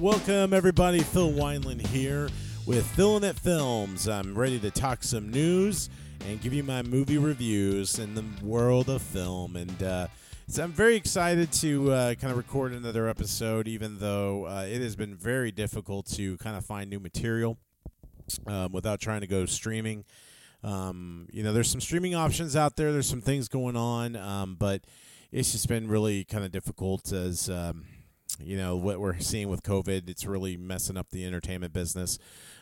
Welcome, everybody. Phil Wineland here with Philin' Films. I'm ready to talk some news and give you my movie reviews in the world of film. And uh, so I'm very excited to uh, kind of record another episode, even though uh, it has been very difficult to kind of find new material um, without trying to go streaming. Um, you know, there's some streaming options out there. There's some things going on, um, but it's just been really kind of difficult as um, you know what we're seeing with COVID. It's really messing up the entertainment business.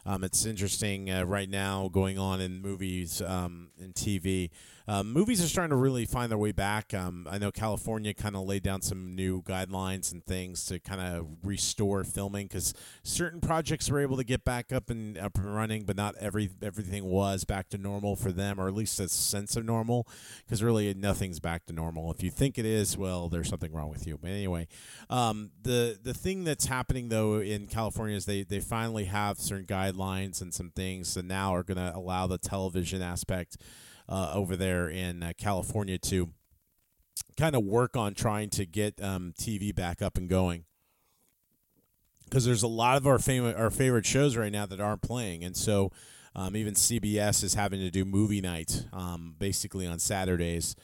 Um, it's interesting uh, right now going on in movies um, and TV. Um, movies are starting to really find their way back. Um, I know California kind of laid down some new guidelines and things to kind of restore filming because certain projects were able to get back up and up and running, but not every everything was back to normal for them, or at least a sense of normal. Because really, nothing's back to normal. If you think it is, well, there's something wrong with you. But anyway, um, the the thing that's happening though in California is they they finally have certain guidelines and some things that now are going to allow the television aspect uh, over there in uh, California to kind of work on trying to get um, TV back up and going. Because there's a lot of our favorite our favorite shows right now that aren't playing, and so um, even CBS is having to do movie night um, basically on Saturdays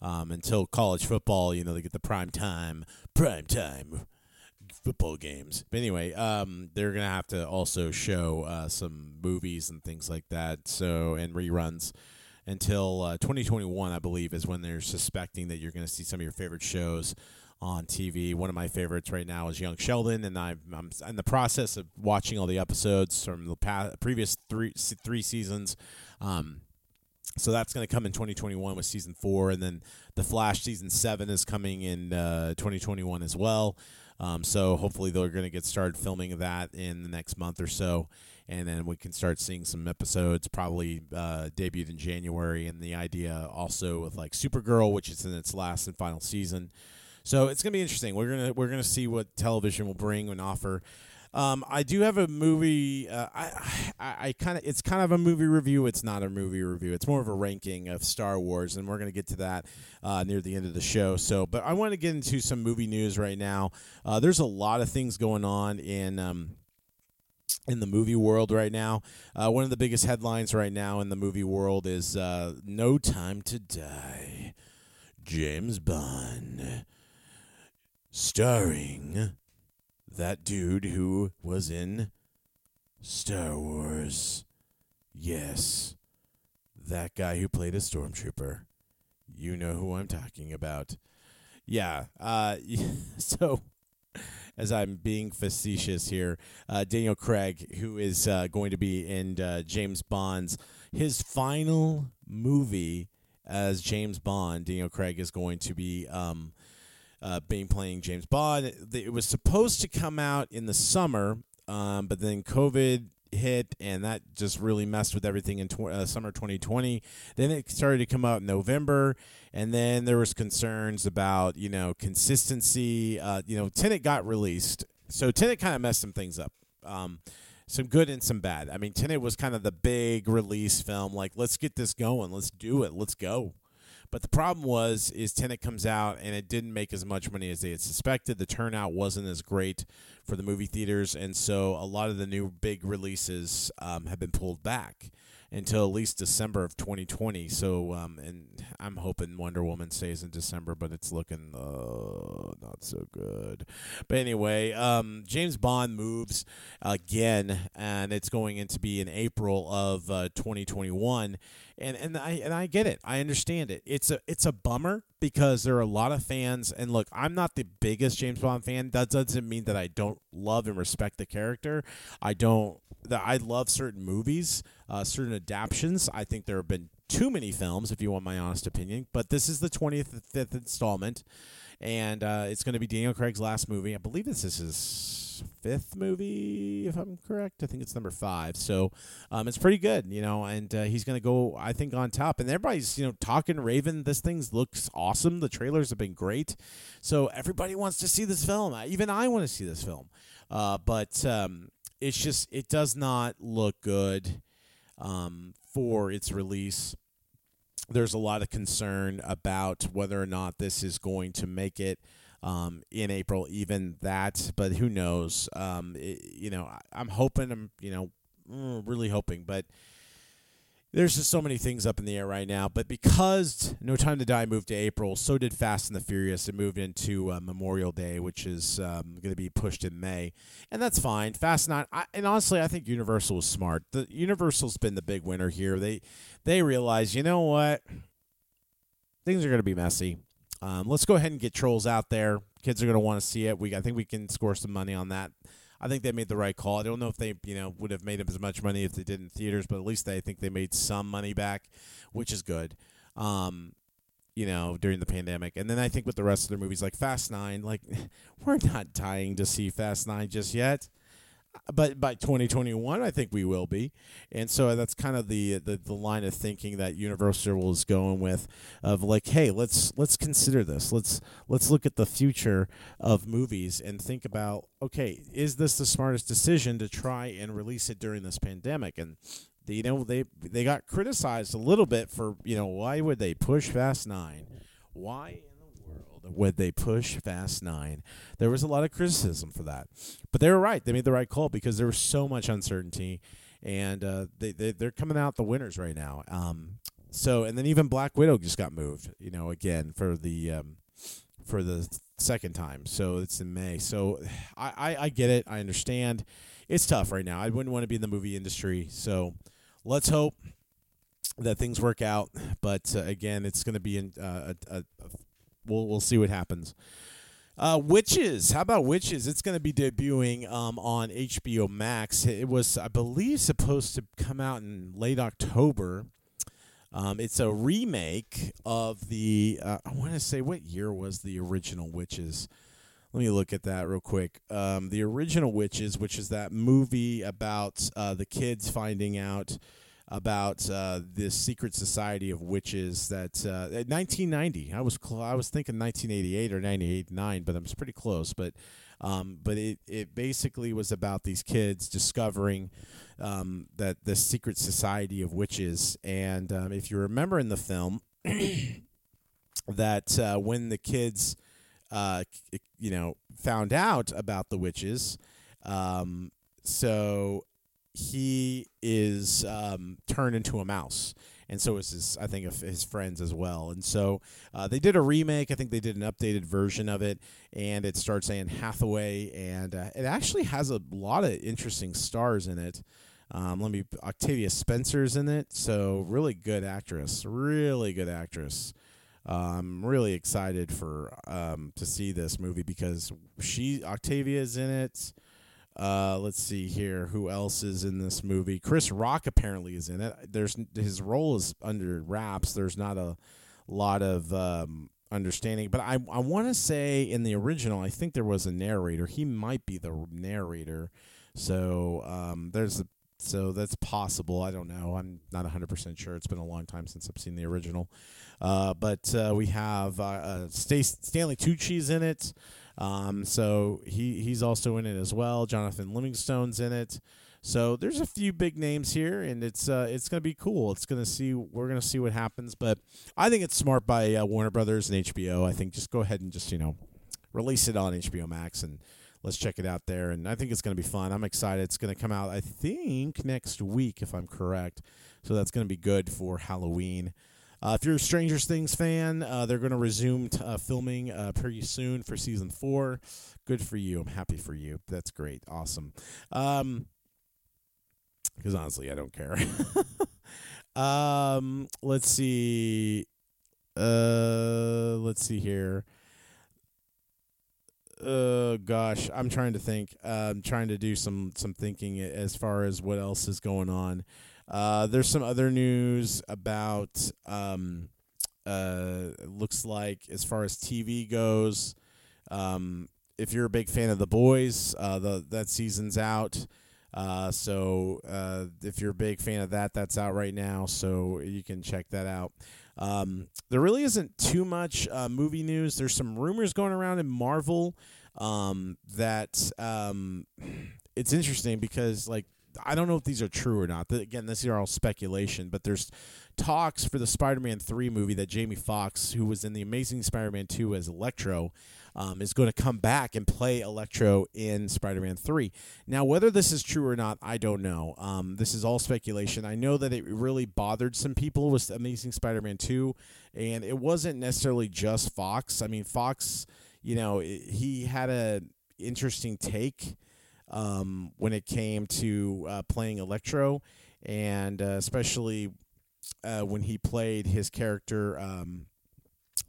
um, until college football. You know they get the prime time prime time football games. But anyway, um, they're gonna have to also show uh, some movies and things like that. So and reruns until uh, 2021, I believe, is when they're suspecting that you're to see some of your favorite shows on TV. One of my favorites right now is Young Sheldon, and I'm, I'm in the process of watching all the episodes from the past, previous three three seasons. Um, so that's going to come in 2021 with season four, and then the Flash season seven is coming in uh, 2021 as well. Um, so hopefully they're going to get started filming that in the next month or so, and then we can start seeing some episodes probably uh, debuted in January. And the idea also with like Supergirl, which is in its last and final season. So it's going to be interesting. We're gonna we're gonna see what television will bring and offer. Um, I do have a movie. Uh, I I, I kind of it's kind of a movie review. It's not a movie review. It's more of a ranking of Star Wars, and we're gonna get to that uh, near the end of the show. So, but I want to get into some movie news right now. Uh, there's a lot of things going on in. Um, in the movie world right now. Uh, one of the biggest headlines right now in the movie world is uh, No Time to Die. James Bond. Starring that dude who was in Star Wars. Yes, that guy who played a stormtrooper. You know who I'm talking about. Yeah. Uh, so, as I'm being facetious here, uh, Daniel Craig, who is uh, going to be in uh, James Bond's his final movie as James Bond, Daniel Craig is going to be um, uh, being playing James Bond. It was supposed to come out in the summer, um, but then COVID hit, and that just really messed with everything in tw- uh, summer 2020. Then it started to come out in November, and then there was concerns about you know consistency. Uh, you know, Tenet got released, so Tenet kind of messed some things up. Um, some good and some bad. I mean, Tenet was kind of the big release film. Like, let's get this going. Let's do it. Let's go. But the problem was, is Tenet comes out and it didn't make as much money as they had suspected. The turnout wasn't as great for the movie theaters, and so a lot of the new big releases um, have been pulled back until at least December of 2020. So, um, and I'm hoping Wonder Woman stays in December, but it's looking uh, not so good. But anyway, um, James Bond moves again, and it's going in to be in April of uh, 2021 and and I and I get it. I understand it. It's a it's a bummer because there are a lot of fans. And look, I'm not the biggest James Bond fan. That doesn't mean that I don't love and respect the character. I don't. That I love certain movies, uh, certain adaptations. I think there have been too many films, if you want my honest opinion. But this is the 25th installment, and uh, it's going to be Daniel Craig's last movie. I believe this is his fifth movie, if I'm correct. I think it's number five. So um, it's pretty good, you know. And uh, he's gonna go, I think, on top. And everybody's, you know, talking Raven. This thing looks awesome. The trailers have been great. So everybody wants to see this film. Even I want to see this film. Uh, but um, it's just it does not look good um, for its release. There's a lot of concern about whether or not this is going to make it um, in April, even that. But who knows? Um, it, you know, I, am hoping. I'm you know mm, really hoping, but there's just so many things up in the air right now. But because No Time to Die moved to April, so did Fast and the Furious. It moved into uh, Memorial Day, which is um, going to be pushed in May, and that's fine. Fast Nine, I, and honestly, I think Universal was smart. The Universal's been the big winner here. They they realize, you know what, things are going to be messy. Um, let's go ahead and get Trolls out there. Kids are going to want to see it. We I think we can score some money on that. I think they made the right call. I don't know if they, you know, would have made as much money if they did in theaters, but at least they I think they made some money back, which is good. Um, you know, during the pandemic. And then I think with the rest of their movies like Fast 9, like we're not dying to see Fast 9 just yet but by 2021 i think we will be. And so that's kind of the, the the line of thinking that universal is going with of like hey let's let's consider this. Let's let's look at the future of movies and think about okay is this the smartest decision to try and release it during this pandemic? And you know they they got criticized a little bit for you know why would they push fast 9 why would they push Fast Nine? There was a lot of criticism for that, but they were right. They made the right call because there was so much uncertainty, and uh, they, they they're coming out the winners right now. Um, so and then even Black Widow just got moved, you know, again for the um, for the second time. So it's in May. So I, I, I get it. I understand. It's tough right now. I wouldn't want to be in the movie industry. So let's hope that things work out. But uh, again, it's going to be in, uh, a, a, we'll we'll see what happens. Uh, Witches. How about Witches? It's going to be debuting um, on HBO Max. It was, I believe, supposed to come out in late October. Um, it's a remake of the. Uh, I want to say what year was the original Witches? Let me look at that real quick. Um, the original Witches, which is that movie about uh, the kids finding out about uh, this secret society of witches that uh, 1990 I was cl- I was thinking 1988 or 1989 but I was pretty close. But um, but it, it basically was about these kids discovering um, that the secret society of witches. And um, if you remember in the film that uh, when the kids uh, you know found out about the witches um, so he is um, turned into a mouse and so is his I think of his friends as well. And so uh, they did a remake. I think they did an updated version of it, and it starts Anne Hathaway, and uh, it actually has a lot of interesting stars in it. Um, let me Octavia Spencer's in it, so really good actress, really good actress. I'm really excited for um, to see this movie because she Octavia is in it. Uh, let's see here. Who else is in this movie? Chris Rock apparently is in it. There's his role is under wraps. There's not a lot of um, understanding, but I I want to say in the original, I think there was a narrator. He might be the narrator. So um, there's a so that's possible. I don't know. I'm not 100% sure. It's been a long time since I've seen the original. Uh, but uh, we have uh, uh Stanley Tucci's in it. Um, so he he's also in it as well. Jonathan Livingstone's in it. So there's a few big names here, and it's uh, it's gonna be cool. It's gonna see we're gonna see what happens, but I think it's smart by uh, Warner Brothers and HBO. I think just go ahead and just you know release it on HBO Max and let's check it out there. And I think it's gonna be fun. I'm excited. It's gonna come out I think next week if I'm correct. So that's gonna be good for Halloween. Uh, if you're a Stranger Things fan, uh, they're going to resume t- uh, filming uh, pretty soon for season four. Good for you. I'm happy for you. That's great. Awesome. Um, because honestly, I don't care. um, let's see. Uh, let's see here. Uh, gosh, I'm trying to think. I'm trying to do some some thinking as far as what else is going on. Uh, there's some other news about. Um, uh, looks like as far as TV goes, um, if you're a big fan of The Boys, uh, the that season's out. Uh, so uh, if you're a big fan of that, that's out right now, so you can check that out. Um, there really isn't too much uh, movie news. There's some rumors going around in Marvel um, that um, it's interesting because like I don't know if these are true or not. Again, this is all speculation, but there's talks for the Spider-Man three movie that Jamie Foxx, who was in the Amazing Spider-Man two as Electro, um, is going to come back and play Electro in Spider Man 3. Now, whether this is true or not, I don't know. Um, this is all speculation. I know that it really bothered some people with Amazing Spider Man 2, and it wasn't necessarily just Foxx. I mean, Foxx, you know, he had a interesting take um, when it came to uh, playing Electro, and uh, especially uh, when he played his character um,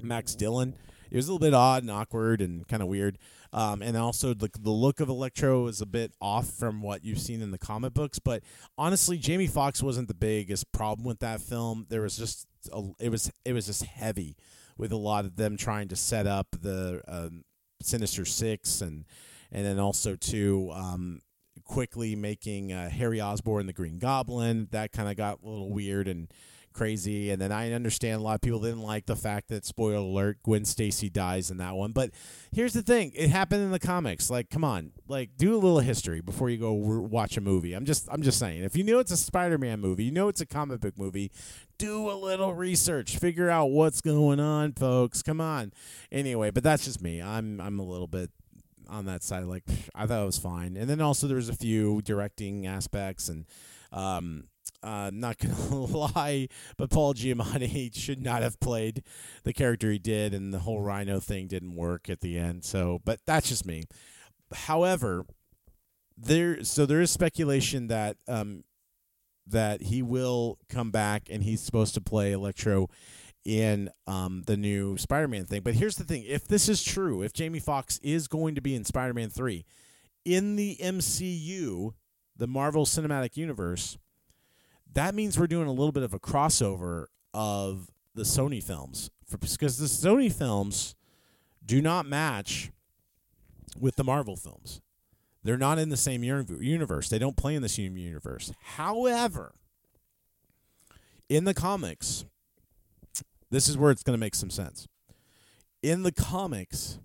Max Dillon it was a little bit odd and awkward and kind of weird. Um, and also the the look of Electro is a bit off from what you've seen in the comic books. But honestly, Jamie Foxx wasn't the biggest problem with that film. There was just a, it was it was just heavy with a lot of them trying to set up the um, Sinister Six and and then also to um, quickly making uh, Harry Osborn the Green Goblin. That kind of got a little weird and crazy. And then I understand a lot of people didn't like the fact that spoiler alert, Gwen Stacy dies in that one. But here's the thing: it happened in the comics. Like, come on, like do a little history before you go watch a movie. I'm just, I'm just saying. If you know it's a Spider-Man movie, you know it's a comic book movie. Do a little research, figure out what's going on, folks. Come on. Anyway, but that's just me. I'm, I'm a little bit on that side. Like, I thought it was fine. And then also there was a few directing aspects and um, uh, not gonna lie, but Paul Giamatti should not have played the character he did, and the whole Rhino thing didn't work at the end. So, but that's just me. However, there so there is speculation that um, that he will come back and he's supposed to play Electro in um, the new Spider-Man thing. But here's the thing: if this is true, if Jamie Foxx is going to be in Spider-Man three in the MCU, the Marvel Cinematic Universe that means we're doing a little bit of a crossover of the Sony films because the Sony films do not match with the Marvel films. They're not in the same universe. They don't play in the same universe. However, in the comics, this is where it's going to make some sense. In the comics,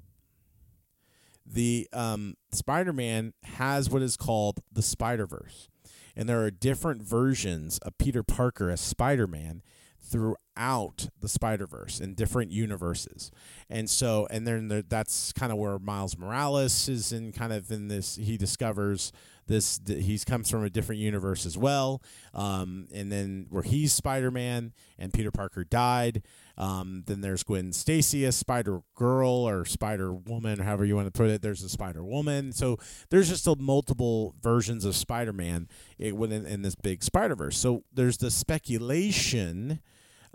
the um, Spider-Man has what is called the Spider-Verse and there are different versions of Peter Parker as Spider Man throughout the Spider Verse in different universes, and so and then there, that's kind of where Miles Morales is in kind of in this. He discovers this. He comes from a different universe as well, um, and then where he's Spider Man and Peter Parker died. Um, then there's Gwen Stacy as Spider Girl or Spider Woman, however you want to put it. There's a Spider Woman. So there's just a multiple versions of Spider Man in, in this big Spider Verse. So there's the speculation.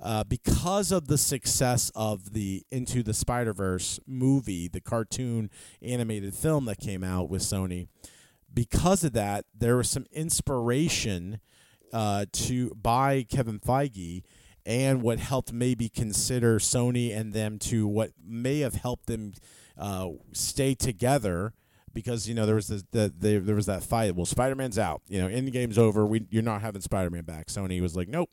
Uh, because of the success of the Into the Spider Verse movie, the cartoon animated film that came out with Sony, because of that, there was some inspiration uh, to by Kevin Feige and what helped maybe consider Sony and them to what may have helped them uh, stay together because you know there was the, the, the, there was that fight. Well, Spider Man's out. You know, Endgame's over. We you're not having Spider Man back. Sony was like, nope,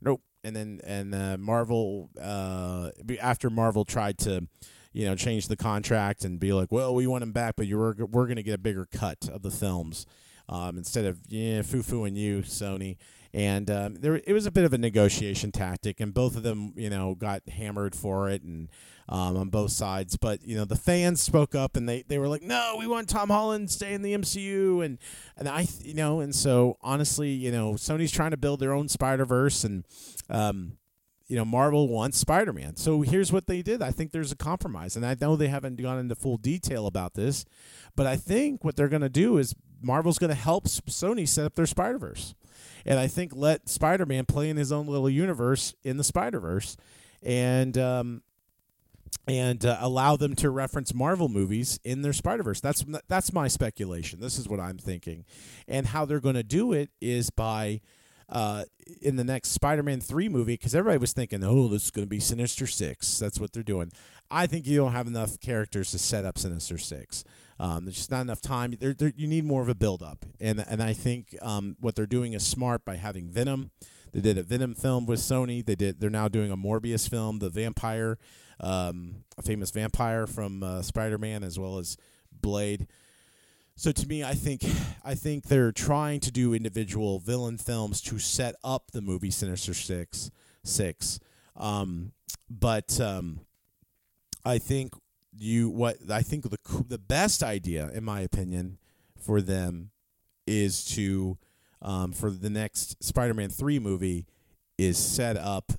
nope. And then and uh, Marvel uh, after Marvel tried to you know change the contract and be like, well, we want him back, but you're we're going to get a bigger cut of the films um, instead of yeah, foo foo and you, Sony and um, there it was a bit of a negotiation tactic, and both of them, you know, got hammered for it, and um, on both sides. But you know, the fans spoke up, and they, they were like, "No, we want Tom Holland stay in the MCU," and and I, you know, and so honestly, you know, Sony's trying to build their own Spider Verse, and um, you know, Marvel wants Spider Man. So here's what they did. I think there's a compromise, and I know they haven't gone into full detail about this, but I think what they're going to do is Marvel's going to help Sony set up their Spider Verse and I think let Spider Man play in his own little universe in the Spider Verse, and um, and uh, allow them to reference Marvel movies in their Spider Verse. That's that's my speculation. This is what I'm thinking, and how they're going to do it is by. Uh, in the next Spider-Man three movie, because everybody was thinking, "Oh, this is going to be Sinister Six. That's what they're doing. I think you don't have enough characters to set up Sinister Six. Um, there's just not enough time. They're, they're, you need more of a build up, and and I think um, what they're doing is smart by having Venom. They did a Venom film with Sony. They did. They're now doing a Morbius film, the vampire, um, a famous vampire from uh, Spider-Man, as well as Blade. So to me, I think I think they're trying to do individual villain films to set up the movie Sinister Six. Six, um, but um, I think you what I think the the best idea, in my opinion, for them is to um, for the next Spider-Man three movie is set up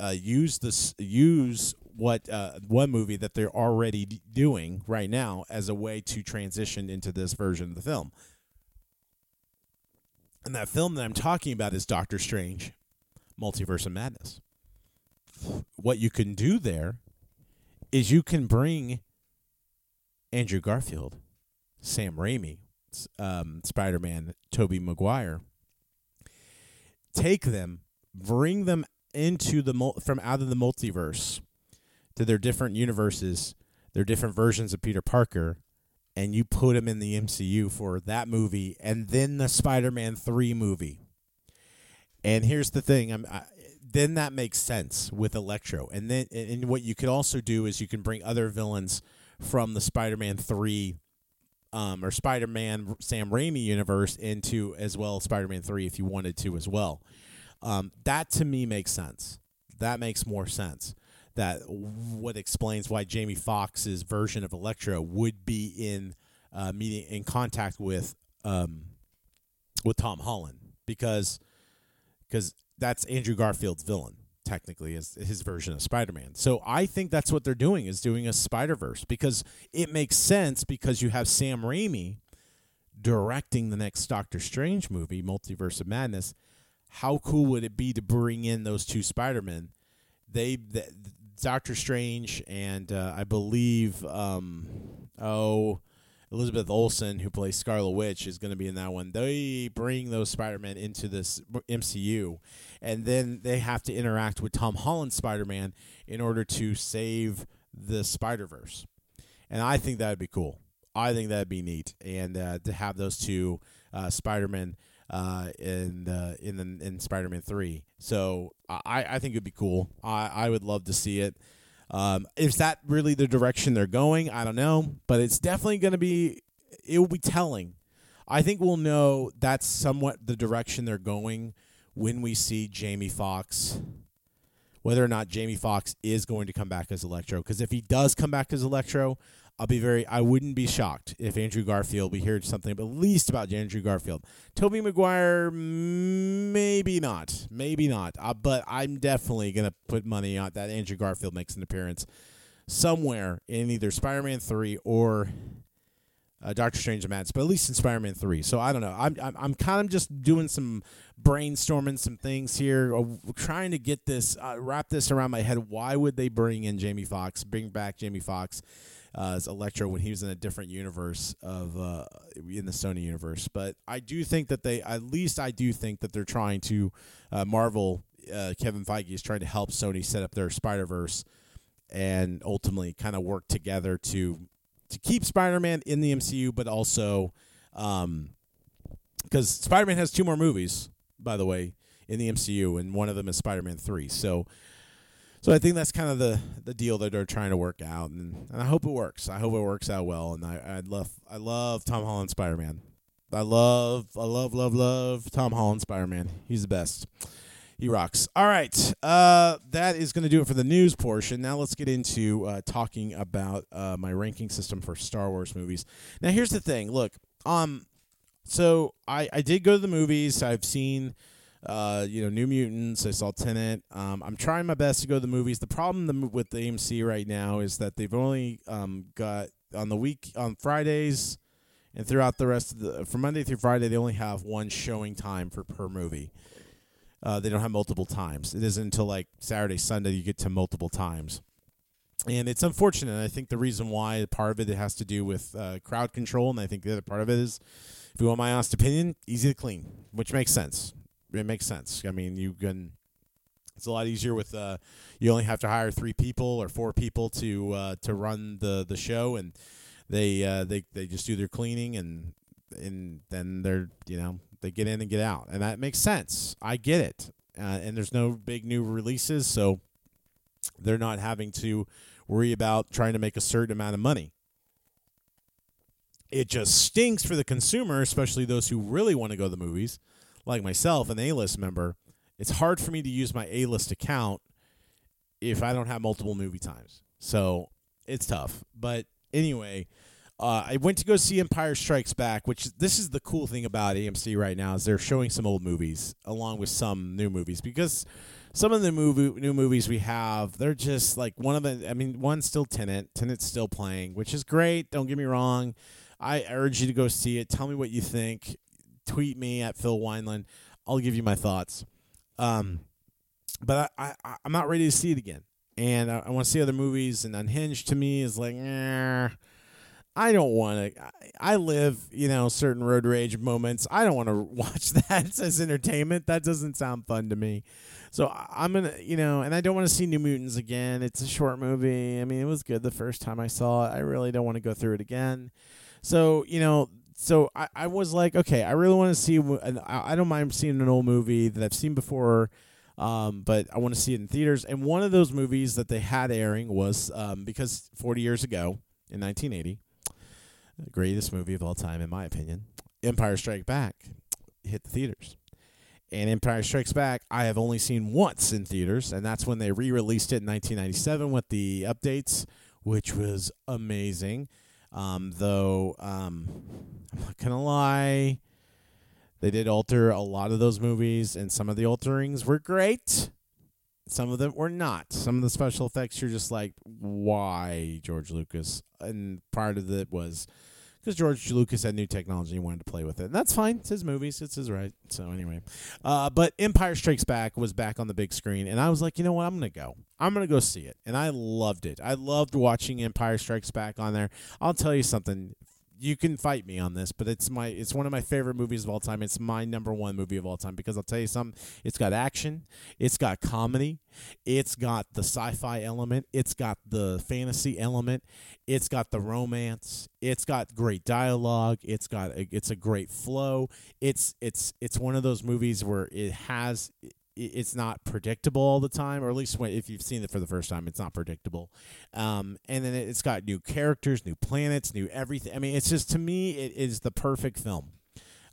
uh, use this use what uh, one movie that they're already d- doing right now as a way to transition into this version of the film. And that film that I'm talking about is Doctor Strange, Multiverse of Madness. What you can do there is you can bring Andrew Garfield, Sam Raimi, um, Spider Man, Tobey Maguire, take them, bring them into the mul- from out of the multiverse to their different universes, their different versions of Peter Parker, and you put him in the MCU for that movie and then the Spider-Man 3 movie. And here's the thing, I'm I, then that makes sense with Electro. And then and what you could also do is you can bring other villains from the Spider-Man 3 um, or Spider-Man Sam Raimi universe into as well Spider-Man 3 if you wanted to as well. Um, that to me makes sense. That makes more sense. That what explains why Jamie Foxx's version of Electro would be in uh, meeting in contact with um, with Tom Holland because because that's Andrew Garfield's villain technically is his version of Spider-Man. So I think that's what they're doing is doing a Spider-Verse because it makes sense because you have Sam Raimi directing the next Doctor Strange movie, Multiverse of Madness, how cool would it be to bring in those two Spider-Men? They, the, Doctor Strange and uh, I believe, um, oh, Elizabeth Olsen, who plays Scarlet Witch, is going to be in that one. They bring those Spider-Man into this MCU, and then they have to interact with Tom Holland's Spider-Man in order to save the Spider-Verse. And I think that would be cool. I think that'd be neat, and uh, to have those two uh, Spider-Man uh, in the in the in Spider-Man Three. So I I think it'd be cool. I I would love to see it. Um, is that really the direction they're going? I don't know, but it's definitely going to be. It will be telling. I think we'll know that's somewhat the direction they're going when we see Jamie Foxx. Whether or not Jamie Foxx is going to come back as Electro, because if he does come back as Electro, I'll be very. I wouldn't be shocked if Andrew Garfield. We hear something at least about Andrew Garfield. Tobey Maguire, maybe not, maybe not. Uh, but I'm definitely gonna put money on that Andrew Garfield makes an appearance somewhere in either Spider-Man three or uh, Doctor Strange and Madness, but at least in Spider-Man three. So I don't know. I'm I'm, I'm kind of just doing some brainstorming some things here, uh, trying to get this uh, wrap this around my head. Why would they bring in Jamie Foxx? Bring back Jamie Foxx? Uh, as Electro when he was in a different universe of uh, in the Sony universe. But I do think that they, at least I do think that they're trying to uh, Marvel. Uh, Kevin Feige is trying to help Sony set up their Spider Verse and ultimately kind of work together to to keep Spider Man in the MCU, but also because um, Spider Man has two more movies, by the way, in the MCU, and one of them is Spider Man Three. So so I think that's kind of the, the deal that they're trying to work out, and, and I hope it works. I hope it works out well. And I I love I love Tom Holland Spider Man. I love I love love love Tom Holland Spider Man. He's the best. He rocks. All right, uh, that is going to do it for the news portion. Now let's get into uh, talking about uh, my ranking system for Star Wars movies. Now here's the thing. Look, um, so I I did go to the movies. I've seen uh, you know, New Mutants. I saw Tenet. Um, I'm trying my best to go to the movies. The problem with the AMC right now is that they've only um, got on the week on Fridays and throughout the rest of the from Monday through Friday they only have one showing time for per movie. Uh, they don't have multiple times. It isn't until like Saturday, Sunday you get to multiple times, and it's unfortunate. I think the reason why part of it, it has to do with uh, crowd control, and I think the other part of it is, if you want my honest opinion, easy to clean, which makes sense it makes sense. I mean, you can. It's a lot easier with. Uh, you only have to hire three people or four people to uh, to run the the show, and they uh, they they just do their cleaning and and then they're you know they get in and get out, and that makes sense. I get it, uh, and there's no big new releases, so they're not having to worry about trying to make a certain amount of money. it just stinks for the consumer, especially those who really want to go to the movies, like myself, an A list member. It's hard for me to use my A list account if I don't have multiple movie times. So it's tough. But anyway, uh, I went to go see Empire Strikes Back, which this is the cool thing about AMC right now is they're showing some old movies along with some new movies because some of the movie new movies we have they're just like one of the I mean one's still Tenant, Tenet's still playing, which is great. Don't get me wrong. I urge you to go see it. Tell me what you think. Tweet me at Phil Wineland. I'll give you my thoughts. Um, but I, I I'm not ready to see it again, and I, I want to see other movies. And Unhinged to me is like, eh, I don't want to. I live, you know, certain road rage moments. I don't want to watch that as entertainment. That doesn't sound fun to me. So I'm gonna, you know, and I don't want to see New Mutants again. It's a short movie. I mean, it was good the first time I saw it. I really don't want to go through it again. So you know, so I, I was like, okay, I really want to see. I don't mind seeing an old movie that I've seen before um, but I want to see it in theaters. And one of those movies that they had airing was um, because 40 years ago in 1980, the greatest movie of all time, in my opinion, Empire Strikes Back hit the theaters. And Empire Strikes Back, I have only seen once in theaters, and that's when they re released it in 1997 with the updates, which was amazing. Um, though, um, I'm not to lie, they did alter a lot of those movies, and some of the alterings were great. Some of them were not. Some of the special effects you're just like, why, George Lucas? And part of it was because George Lucas had new technology and wanted to play with it. And that's fine. It's his movies. It's his right. So anyway, uh, but Empire Strikes Back was back on the big screen, and I was like, you know what? I'm gonna go. I'm gonna go see it, and I loved it. I loved watching Empire Strikes Back on there. I'll tell you something you can fight me on this, but it's my it's one of my favorite movies of all time. It's my number one movie of all time because I'll tell you something. It's got action, it's got comedy, it's got the sci-fi element, it's got the fantasy element, it's got the romance, it's got great dialogue, it's got a, it's a great flow. It's it's it's one of those movies where it has it's not predictable all the time, or at least when, if you've seen it for the first time, it's not predictable. Um, and then it's got new characters, new planets, new everything. I mean, it's just to me, it is the perfect film.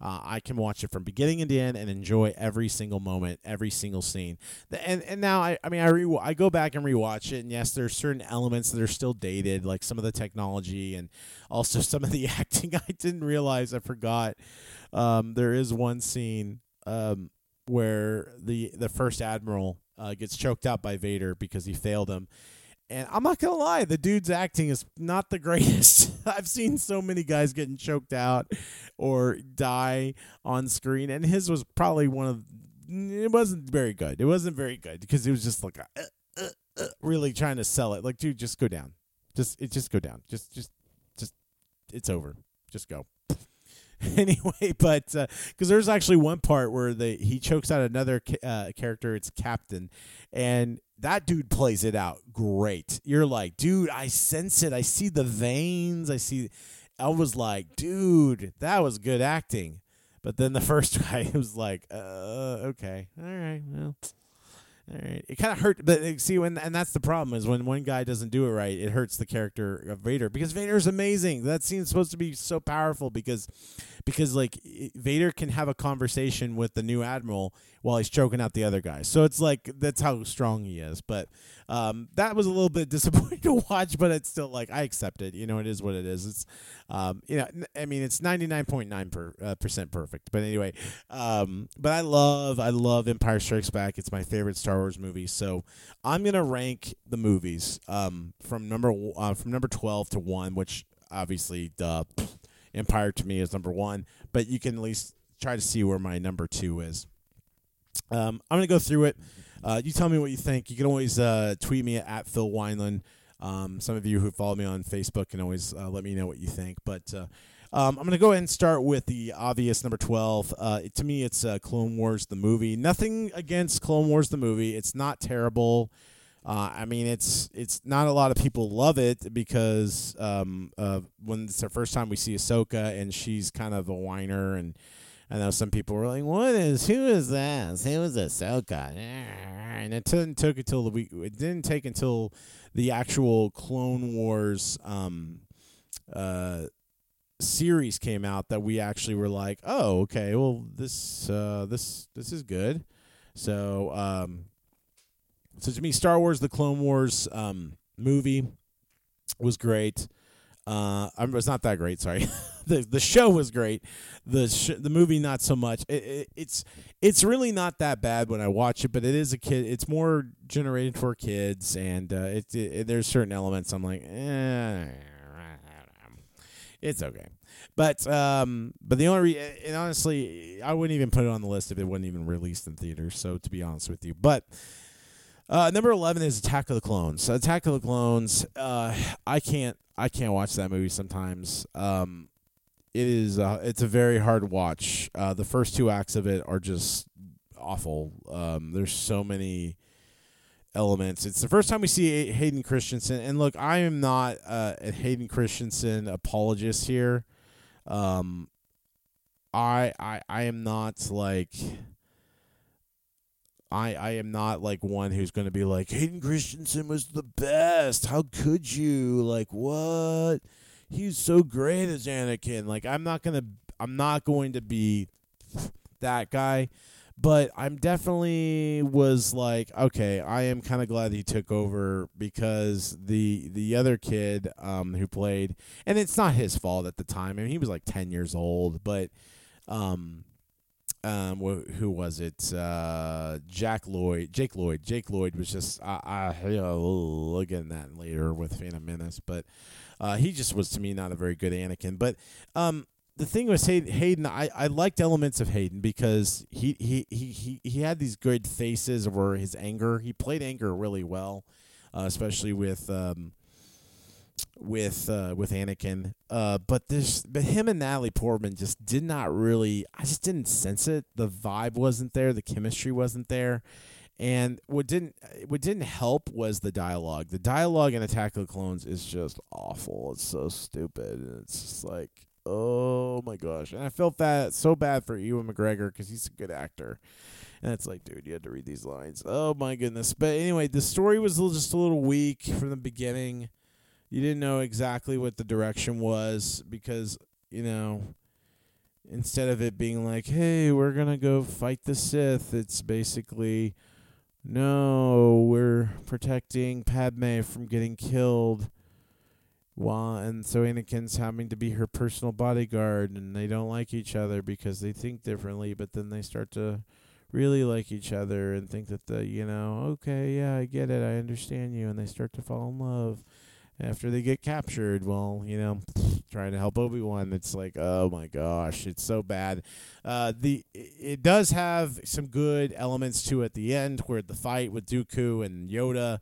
Uh, I can watch it from beginning to end and enjoy every single moment, every single scene. And and now I, I mean I re- I go back and rewatch it, and yes, there's certain elements that are still dated, like some of the technology and also some of the acting. I didn't realize I forgot. Um, there is one scene um, where the the first admiral uh, gets choked out by Vader because he failed him. And I'm not gonna lie, the dude's acting is not the greatest. I've seen so many guys getting choked out or die on screen, and his was probably one of. It wasn't very good. It wasn't very good because it was just like uh, uh, uh, really trying to sell it. Like, dude, just go down. Just it, just go down. Just just just it's over. Just go. anyway, but because uh, there's actually one part where they he chokes out another uh, character. It's Captain, and that dude plays it out great. You're like, dude, I sense it. I see the veins. I see. I was like, dude, that was good acting. But then the first guy was like, uh, okay, all right, well. It kind of hurt, but see, when and that's the problem is when one guy doesn't do it right, it hurts the character of Vader because Vader is amazing. That scene's supposed to be so powerful because because like Vader can have a conversation with the new admiral while he's choking out the other guy. So it's like that's how strong he is. But um, that was a little bit disappointing to watch, but it's still like I accept it. You know, it is what it is. It's um, you know, I mean, it's ninety nine point nine uh, percent perfect. But anyway, um, but I love I love Empire Strikes Back. It's my favorite Star Wars movie. So I'm gonna rank the movies um, from number uh, from number twelve to one, which obviously duh Empire to me is number one, but you can at least try to see where my number two is. Um, I'm gonna go through it. Uh, you tell me what you think. You can always uh, tweet me at Phil Wineland. Um, some of you who follow me on Facebook can always uh, let me know what you think. But uh, um, I'm going to go ahead and start with the obvious number 12. Uh, to me, it's uh, Clone Wars the movie. Nothing against Clone Wars the movie. It's not terrible. I mean, it's it's not a lot of people love it because um, when it's the first time we see Ahsoka and she's kind of a whiner, and I know some people were like, "What is who is that? Who is Ahsoka?" And it didn't took until the week. It didn't take until the actual Clone Wars um, uh, series came out that we actually were like, oh, okay, well this uh, this this is good. So um, so to me, Star Wars: The Clone Wars um, movie was great. Uh, it was not that great. Sorry, the the show was great. The sh- the movie not so much. It, it, it's it's really not that bad when I watch it, but it is a kid. It's more generated for kids, and uh, it, it, there's certain elements I'm like, eh, it's okay. But um, but the only re- and honestly, I wouldn't even put it on the list if it wasn't even released in theaters. So to be honest with you, but. Uh, number eleven is Attack of the Clones. Attack of the Clones. Uh, I can't. I can't watch that movie sometimes. Um, it is. Uh, it's a very hard watch. Uh, the first two acts of it are just awful. Um, there's so many elements. It's the first time we see Hayden Christensen, and look, I am not a Hayden Christensen apologist here. Um, I I I am not like I I am not like one who's going to be like Hayden Christensen was the best. How could you? Like what? He's so great as Anakin. Like I'm not going to I'm not going to be that guy, but I'm definitely was like okay, I am kind of glad he took over because the the other kid um who played and it's not his fault at the time. I mean, he was like 10 years old, but um um, wh- who was it? Uh, Jack Lloyd, Jake Lloyd. Jake Lloyd was just, I, I, you know, we'll get that later with Phantom Menace, but uh, he just was to me not a very good Anakin. But um, the thing was Hayden, I, I liked elements of Hayden because he, he, he, he, he had these good faces over his anger. He played anger really well, uh, especially with um, with uh, with Anakin. Uh, but this, but him and Natalie Portman just did not really. I just didn't sense it. The vibe wasn't there. The chemistry wasn't there. And what didn't what didn't help was the dialogue. The dialogue in Attack of the Clones is just awful. It's so stupid. And it's just like, oh my gosh. And I felt that so bad for Ewan McGregor because he's a good actor. And it's like, dude, you had to read these lines. Oh my goodness. But anyway, the story was just a little weak from the beginning you didn't know exactly what the direction was because you know instead of it being like hey we're gonna go fight the sith it's basically no we're protecting padme from getting killed while and so anakin's having to be her personal bodyguard and they don't like each other because they think differently but then they start to really like each other and think that the you know okay yeah i get it i understand you and they start to fall in love after they get captured, well, you know, trying to help Obi Wan. It's like, oh my gosh, it's so bad. Uh, the it does have some good elements to it at the end, where the fight with Dooku and Yoda.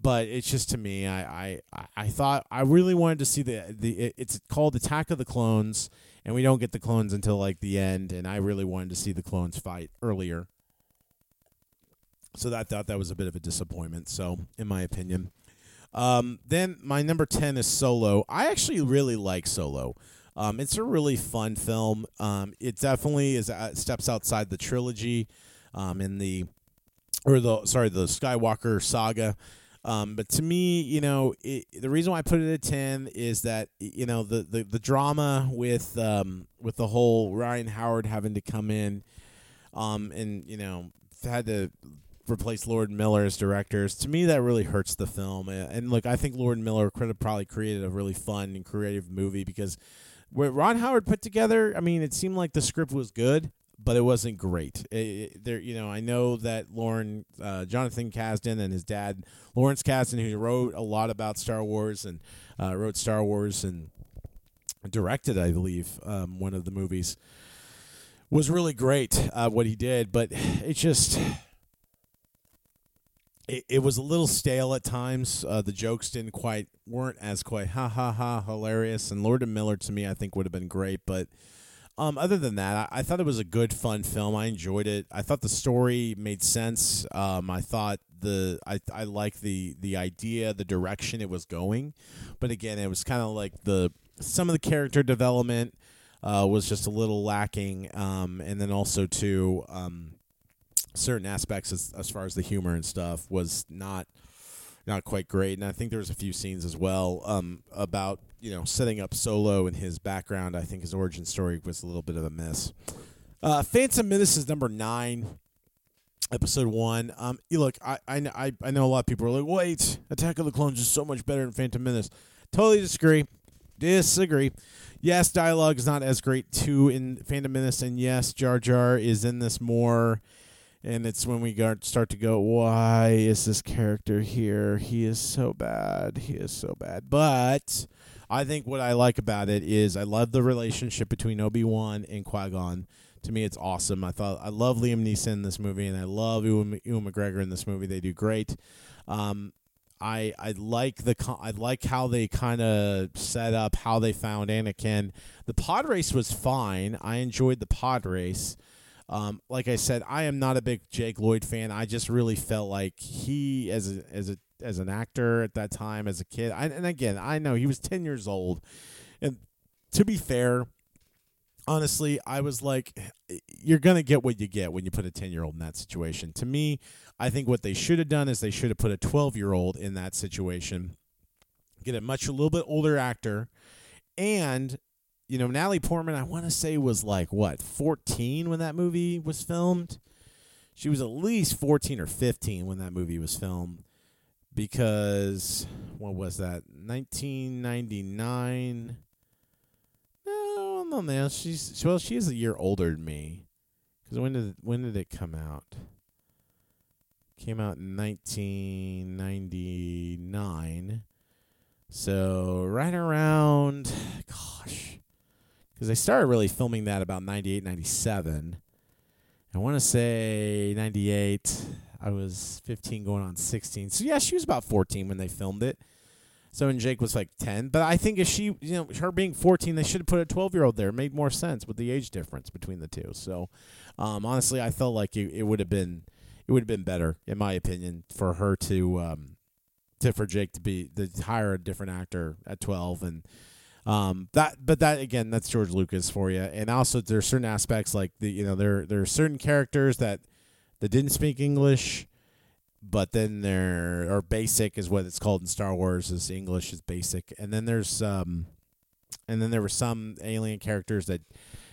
But it's just to me, I, I, I thought I really wanted to see the the it's called Attack of the Clones, and we don't get the clones until like the end, and I really wanted to see the clones fight earlier. So that thought that was a bit of a disappointment. So, in my opinion. Um, then my number 10 is Solo. I actually really like Solo. Um, it's a really fun film. Um, it definitely is uh, steps outside the trilogy um, in the or the sorry the Skywalker saga. Um, but to me, you know, it, the reason why I put it at ten is that you know the the, the drama with um, with the whole Ryan Howard having to come in, um, and you know had to replace Lord Miller as directors. To me, that really hurts the film. And look, I think Lord Miller could have probably created a really fun and creative movie because what Ron Howard put together, I mean, it seemed like the script was good, but it wasn't great. It, it, there, you know, I know that Lauren, uh, Jonathan Kasdan, and his dad, Lawrence Kasdan, who wrote a lot about Star Wars and uh, wrote Star Wars and directed, I believe, um, one of the movies. Was really great uh, what he did, but it just it, it was a little stale at times. Uh, the jokes didn't quite weren't as quite ha ha ha hilarious. And Lord and Miller to me, I think would have been great. But um, other than that, I, I, thought it was a good, fun film. I enjoyed it. I thought the story made sense. Um, I thought the I I like the the idea, the direction it was going. But again, it was kind of like the some of the character development uh, was just a little lacking. Um, and then also too. Um, certain aspects as, as far as the humor and stuff was not not quite great and i think there was a few scenes as well um, about you know, setting up Solo and his background. I think his origin story was a little bit of a mess. Uh, Phantom Menace is number nine, episode one. Um, you look, I, I, I know a lot of people are like, wait, Attack of the Clones is so much better than Phantom Menace. Totally disagree. Disagree. Yes, dialogue is not as great too in Phantom Menace, and yes, Jar Jar is in this more. And it's when we start to go, why is this character here? He is so bad. He is so bad. But I think what I like about it is I love the relationship between Obi Wan and Qui Gon. To me, it's awesome. I thought I love Liam Neeson in this movie, and I love Ewan, Ewan McGregor in this movie. They do great. Um, I I like the I like how they kind of set up how they found Anakin. The pod race was fine. I enjoyed the pod race. Um, like I said, I am not a big Jake Lloyd fan. I just really felt like he, as a as a as an actor at that time, as a kid, I, and again, I know he was ten years old, and to be fair, honestly, I was like, you're gonna get what you get when you put a ten year old in that situation. To me, I think what they should have done is they should have put a twelve year old in that situation, get a much a little bit older actor, and you know, Natalie Portman, I want to say was like what, 14 when that movie was filmed? She was at least 14 or 15 when that movie was filmed because what was that? 1999. No, no, man. She's well, she is a year older than me. Cuz when did when did it come out? Came out in 1999. So right around gosh because they started really filming that about 98, 97. I want to say 98. I was 15 going on 16. So, yeah, she was about 14 when they filmed it. So, and Jake was like 10. But I think if she, you know, her being 14, they should have put a 12 year old there. It made more sense with the age difference between the two. So, um, honestly, I felt like it, it would have been. It would have been better, in my opinion, for her to, um, to for Jake to be to hire a different actor at twelve and um, that, but that again, that's George Lucas for you. And also, there are certain aspects like the you know there there are certain characters that that didn't speak English, but then there or basic is what it's called in Star Wars. Is English is basic, and then there's um, and then there were some alien characters that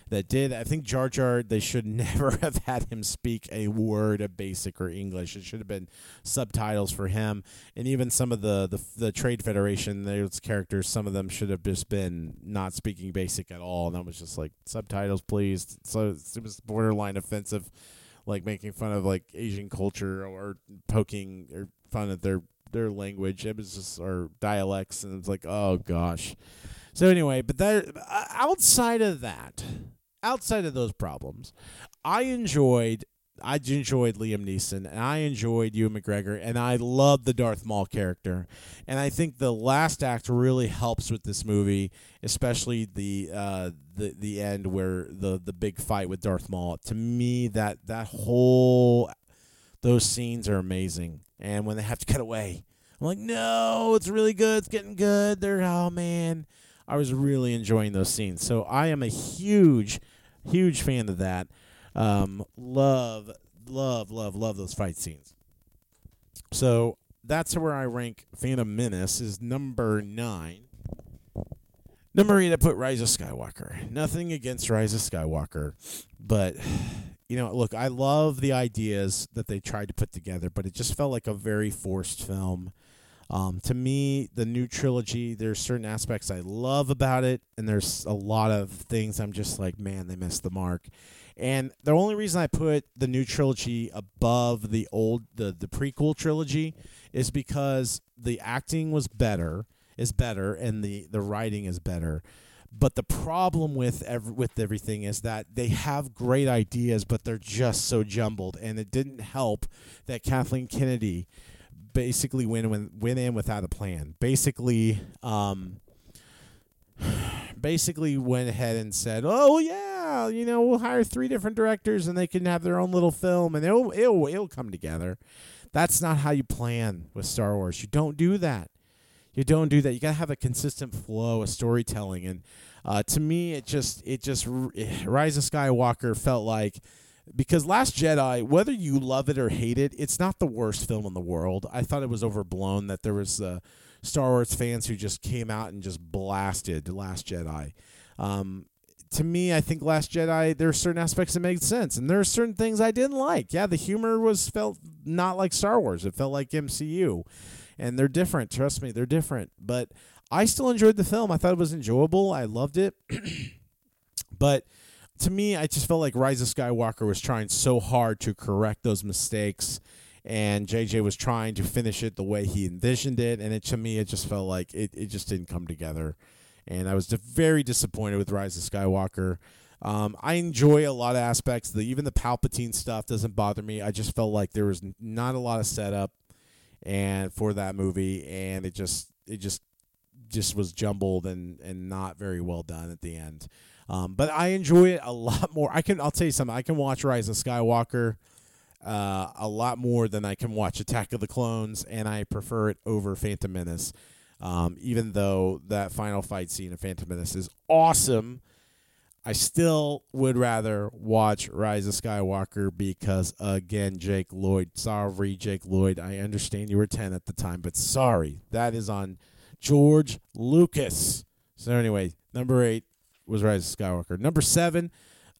that did. I think Jar Jar, they should never have had him speak a word of basic or English. It should have been subtitles for him. And even some of the, the, the Trade Federation, those characters, some of them should have just been not speaking basic at all. And that was just like, subtitles, please. So it was borderline offensive, like making fun of like Asian culture or poking or fun at their, their language. It was just, or dialects. And it's like, oh gosh. So anyway, but that outside of that, outside of those problems, I enjoyed I enjoyed Liam Neeson and I enjoyed Ewan McGregor and I loved the Darth Maul character. And I think the last act really helps with this movie, especially the uh, the the end where the the big fight with Darth Maul. To me that that whole those scenes are amazing. And when they have to cut away, I'm like, "No, it's really good. It's getting good." They're oh man. I was really enjoying those scenes. So I am a huge Huge fan of that. Um, love, love, love, love those fight scenes. So that's where I rank Phantom Menace is number nine. Number eight, I put Rise of Skywalker. Nothing against Rise of Skywalker, but you know, look, I love the ideas that they tried to put together, but it just felt like a very forced film. Um, to me, the new trilogy, there's certain aspects I love about it, and there's a lot of things I'm just like, man, they missed the mark. And the only reason I put the new trilogy above the old, the the prequel trilogy, is because the acting was better, is better, and the the writing is better. But the problem with every, with everything is that they have great ideas, but they're just so jumbled, and it didn't help that Kathleen Kennedy basically went went, went in without a plan. Basically, um, basically went ahead and said, "Oh yeah, you know, we'll hire three different directors and they can have their own little film and it'll it'll it'll come together." That's not how you plan with Star Wars. You don't do that. You don't do that. You gotta have a consistent flow of storytelling, and uh, to me, it just it just Rise of Skywalker felt like because Last Jedi, whether you love it or hate it, it's not the worst film in the world. I thought it was overblown that there was uh, Star Wars fans who just came out and just blasted Last Jedi. Um, to me, I think Last Jedi, there are certain aspects that made sense, and there are certain things I didn't like. Yeah, the humor was felt not like Star Wars; it felt like MCU, and they're different. Trust me, they're different. But I still enjoyed the film. I thought it was enjoyable. I loved it. but to me, I just felt like Rise of Skywalker was trying so hard to correct those mistakes, and JJ was trying to finish it the way he envisioned it, and it to me, it just felt like it, it just didn't come together and I was very disappointed with Rise of Skywalker. Um, I enjoy a lot of aspects. The even the Palpatine stuff doesn't bother me. I just felt like there was not a lot of setup and for that movie, and it just it just just was jumbled and and not very well done at the end. Um, but I enjoy it a lot more. I can I'll tell you something. I can watch Rise of Skywalker uh, a lot more than I can watch Attack of the Clones, and I prefer it over Phantom Menace. Um, even though that final fight scene of Phantom Menace is awesome, I still would rather watch Rise of Skywalker because, again, Jake Lloyd. Sorry, Jake Lloyd. I understand you were 10 at the time, but sorry. That is on George Lucas. So, anyway, number eight was Rise of Skywalker. Number seven,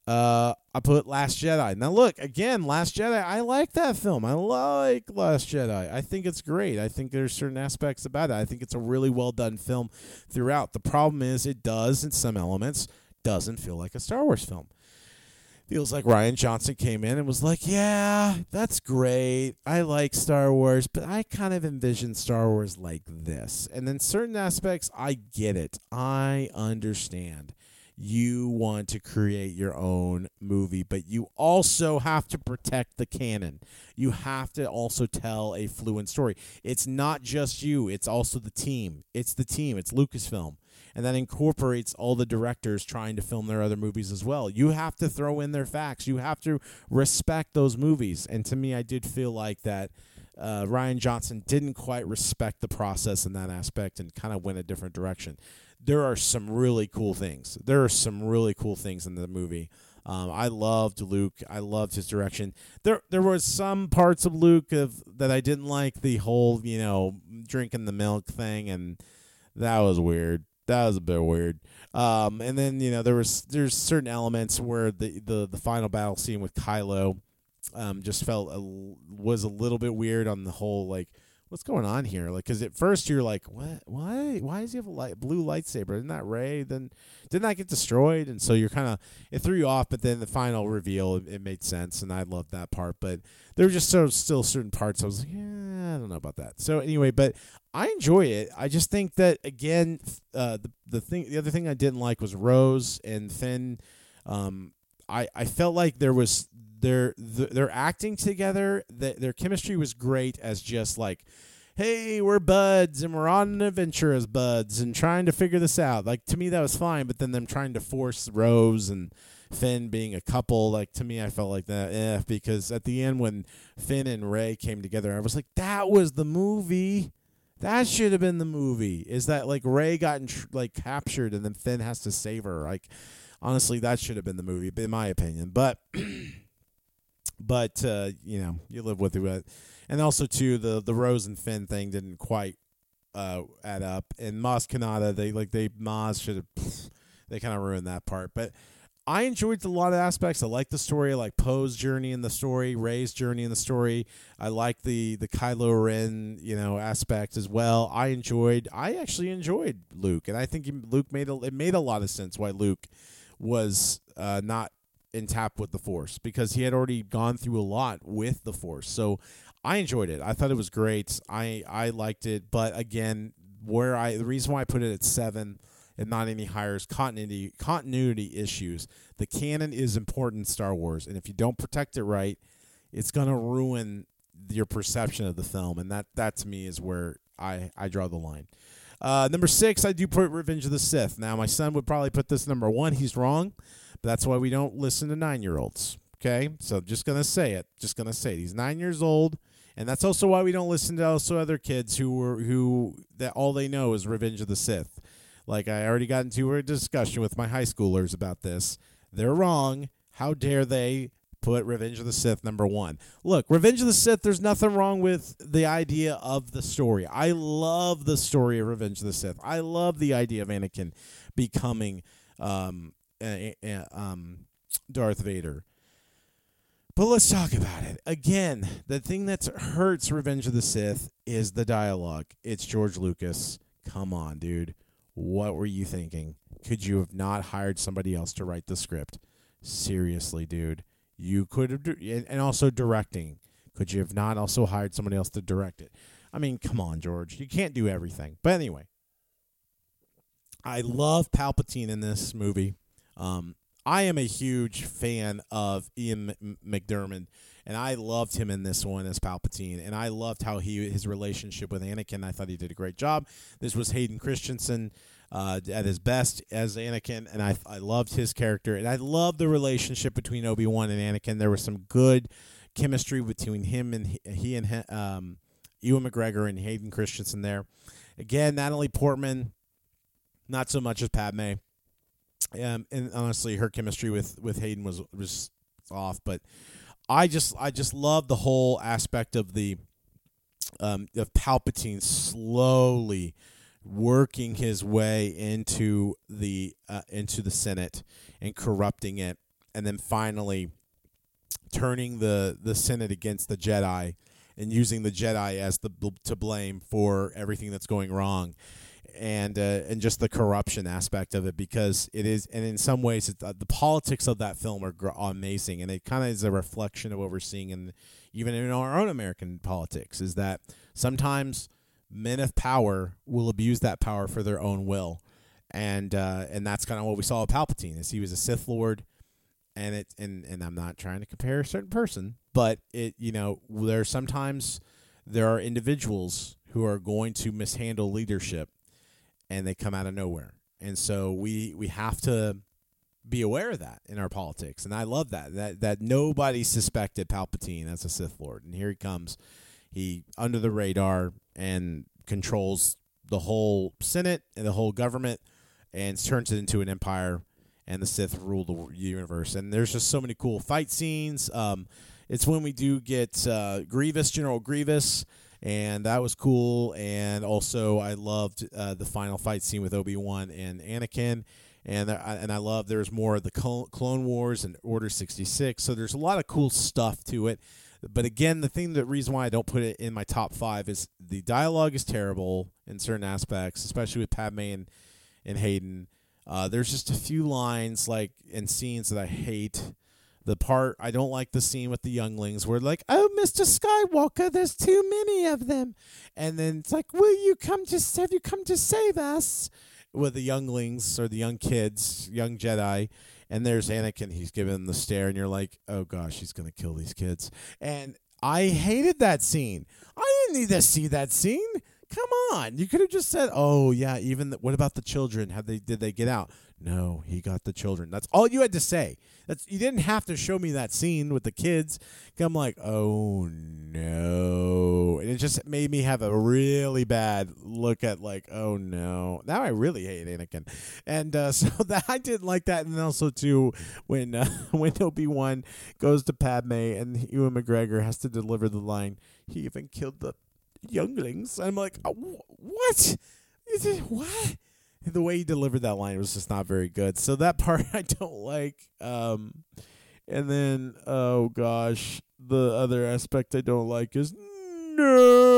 uh, I put Last Jedi. Now, look again, Last Jedi. I like that film. I like Last Jedi. I think it's great. I think there's certain aspects about it. I think it's a really well done film throughout. The problem is, it does in some elements doesn't feel like a Star Wars film. Feels like Rian Johnson came in and was like, "Yeah, that's great. I like Star Wars, but I kind of envision Star Wars like this." And then certain aspects, I get it. I understand you want to create your own movie, but you also have to protect the canon. You have to also tell a fluent story. It's not just you, it's also the team. It's the team, it's Lucasfilm. And that incorporates all the directors trying to film their other movies as well. You have to throw in their facts. You have to respect those movies. And to me, I did feel like that uh, Rian Johnson didn't quite respect the process in that aspect and kind of went a different direction there are some really cool things. There are some really cool things in the movie. Um, I loved Luke. I loved his direction. There, there was some parts of Luke of, that I didn't like. The whole, you know, drinking the milk thing, and that was weird. That was a bit weird. Um, and then you know there was there's certain elements where the the, the final battle scene with Kylo um, just felt a, was a little bit weird on the whole like what's going on here? Like, because at first you're like, what? Why? Why does he have a light, blue lightsaber? Isn't that Rey? Then didn't that get destroyed? And so you're kind of it threw you off. But then the final reveal, it, it, made sense, and I loved that part. But there were just so still certain parts I was like, yeah, I don't know about that. So anyway, but I enjoy it. I just think that again, uh, the the thing, the other thing I didn't like was Rose and Finn. Um, I I felt like there was they're they're acting together. their chemistry was great as just like, hey, we're buds and we're on an adventure as buds and trying to figure this out. Like to me that was fine, but then them trying to force Rose and Finn being a couple, like to me I felt like that, eh, because at the end when Finn and Rey came together, I was like, that was the movie. That should have been the movie. Is that like Rey got tr- like captured and then Finn has to save her? Like honestly, that should have been the movie, in my opinion. But but uh, you know you live with it. And also too the the Rose and Finn thing didn't quite uh, add up. And Maz Kanata they like they Maz should have they kind of ruined that part, but. I enjoyed a lot of aspects. I like the story. I like Poe's journey in the story, Rey's journey in the story. I like the the Kylo Ren, you know, aspect as well. I enjoyed. I actually enjoyed Luke, and I think Luke made a, it made a lot of sense why Luke was uh, not in tap with the Force because he had already gone through a lot with the Force. So I enjoyed it. I thought it was great. I I liked it, but again, where I the reason why I put it at seven and not any higher is continuity continuity issues. The canon is important in Star Wars, and if you don't protect it right, it's gonna ruin your perception of the film, and that that to me is where I I draw the line. Uh, number six, I do put Revenge of the Sith. Now, my son would probably put this number one. He's wrong. But that's why we don't listen to nine year olds. Okay, so just gonna say it. Just gonna say it. He's nine years old, and that's also why we don't listen to also other kids who were who that all they know is Revenge of the Sith. Like I already got into a discussion with my high schoolers about this. They're wrong. How dare they put Revenge of the Sith number one. Look, Revenge of the Sith, there's nothing wrong with the idea of the story. I love the story of Revenge of the Sith. I love the idea of Anakin becoming um, um, Darth Vader. But let's talk about it. Again, the thing that hurts Revenge of the Sith is the dialogue. It's George Lucas. Come on, dude. What were you thinking? Could you have not hired somebody else to write the script? Seriously, dude. You could have, and also directing. Could you have not also hired somebody else to direct it? I mean, come on, George. You can't do everything. But anyway, I love Palpatine in this movie. Um, I am a huge fan of Ian McDiarmid, and I loved him in this one as Palpatine, and I loved how he his relationship with Anakin. I thought he did a great job. This was Hayden Christensen uh, at his best as Anakin, and I I loved his character, and I loved the relationship between Obi Wan and Anakin. There was some good chemistry between him and he, he and um, Ewan McGregor and Hayden Christensen there. Again, Natalie Portman, not so much as Padme. Um, and honestly, her chemistry with with Hayden was was off, but I just I just love the whole aspect of the um, of Palpatine slowly working his way into the uh, into the Senate and corrupting it, and then finally turning the the Senate against the Jedi and using the Jedi as the to blame for everything that's going wrong. And uh, and just the corruption aspect of it because it is and in some ways uh, the politics of that film are amazing and it kind of is a reflection of what we're seeing in even in our own American politics is that sometimes men of power will abuse that power for their own will, and uh, and that's kind of what we saw with Palpatine. Is he was a Sith Lord, and it and and I'm not trying to compare a certain person, but it you know there are sometimes there are individuals who are going to mishandle leadership, and they come out of nowhere, and so we we have to be aware of that in our politics, and I love that that that nobody suspected Palpatine as a Sith Lord, and here he comes. He under the radar and controls the whole Senate and the whole government and turns it into an empire. And the Sith rule the universe. And there's just so many cool fight scenes. Um, it's when we do get uh, Grievous, General Grievous, and that was cool. And also, I loved uh, the final fight scene with Obi Wan and Anakin. And there, and I love there's more of the Clone Wars and Order 66. So there's a lot of cool stuff to it. But again, the thing, the reason why I don't put it in my top five is the dialogue is terrible in certain aspects, especially with Padme and, and Hayden. Uh, there's just a few lines like and scenes that I hate. The part I don't like the scene with the younglings where like, oh, Mister Skywalker, there's too many of them, and then it's like, will you come to have you come to save us? With the younglings or the young kids, young Jedi, and there's Anakin. He's giving the stare, and you're like, oh gosh, he's gonna kill these kids. And I hated that scene. I didn't need to see that scene. Come on, you could have just said, "Oh yeah." Even the, what about the children? Have they did they get out? No, he got the children. That's all you had to say. That's you didn't have to show me that scene with the kids. I'm like, oh no, and it just made me have a really bad look at like, oh no. Now I really hate Anakin, and uh, so that I didn't like that. And also too, when uh, when Obi Wan goes to Padme and Ewan McGregor has to deliver the line, he even killed the younglings. I'm like, oh, what? Is it what? The way he delivered that line was just not very good. So that part I don't like. Um, and then oh gosh, the other aspect I don't like is no.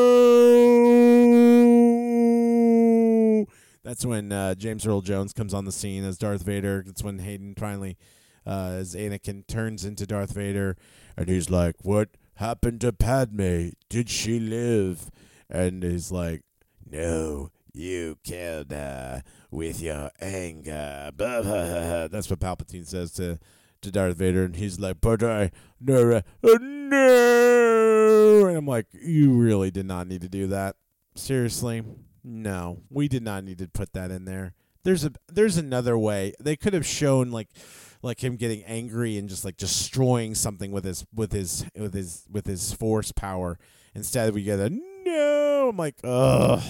That's when uh, James Earl Jones comes on the scene as Darth Vader. That's when Hayden finally, uh, as Anakin turns into Darth Vader, and he's like, "What happened to Padme? Did she live?" And he's like, "No, you killed her with your anger. That's what Palpatine says to, to Darth Vader, and he's like, "But I no, uh, no," and I'm like, "You really did not need to do that. Seriously, no, we did not need to put that in there. There's a there's another way. They could have shown like." like him getting angry and just like destroying something with his with his with his with his force power. Instead, we get a no. I'm like, ugh.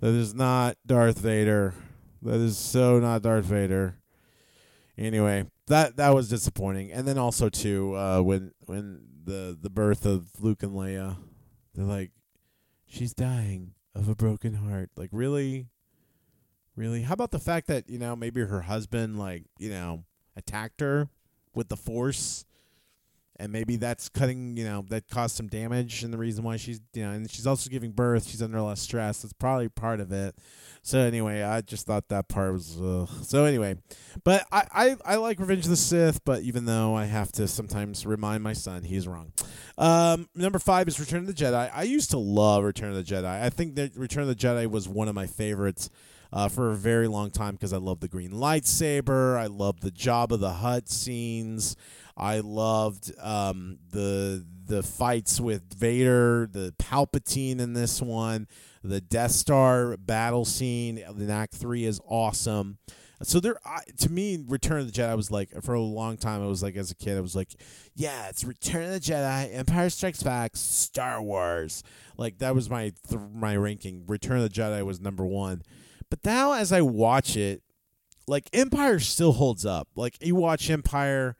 That is not Darth Vader. That is so not Darth Vader. Anyway, that that was disappointing. And then also too, uh, when when the the birth of Luke and Leia, they're like, she's dying of a broken heart. Like really, really. How about the fact that you know maybe her husband like you know attacked her with the force and maybe that's cutting you know that caused some damage and the reason why she's you know and she's also giving birth she's under less stress that's probably part of it so anyway i just thought that part was uh, so anyway but I, I i like revenge of the sith but even though i have to sometimes remind my son he's wrong um number five is return of the jedi i used to love return of the jedi i think that return of the jedi was one of my favorites uh, for a very long time because I love the green lightsaber. I love the Jabba the Hutt scenes. I loved um, the the fights with Vader, the Palpatine in this one, the Death Star battle scene in Act Three is awesome. So there, I, to me, Return of the Jedi was like for a long time. I was like, as a kid, I was like, yeah, it's Return of the Jedi, Empire Strikes Back, Star Wars. Like that was my th- my ranking. Return of the Jedi was number one. But now, as I watch it, like Empire still holds up. Like you watch Empire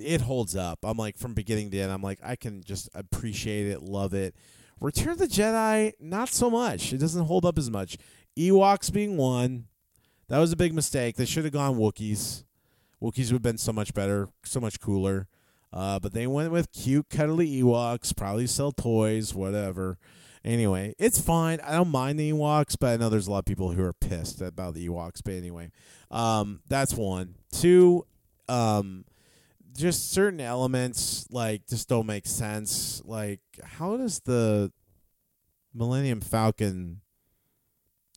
it holds up. I'm like from beginning to end. I'm like I can just appreciate it, love it. Return of the Jedi, not so much. It doesn't hold up as much. Ewoks being one, that was a big mistake. They should have gone Wookiees. Wookiees would have been so much better, so much cooler. Uh, but they went with cute, cuddly Ewoks. Probably sell toys, whatever. Anyway, it's fine. I don't mind the Ewoks, but I know there's a lot of people who are pissed about the Ewoks. But anyway, um, that's one. Two, um, just certain elements like just don't make sense. Like how does the Millennium Falcon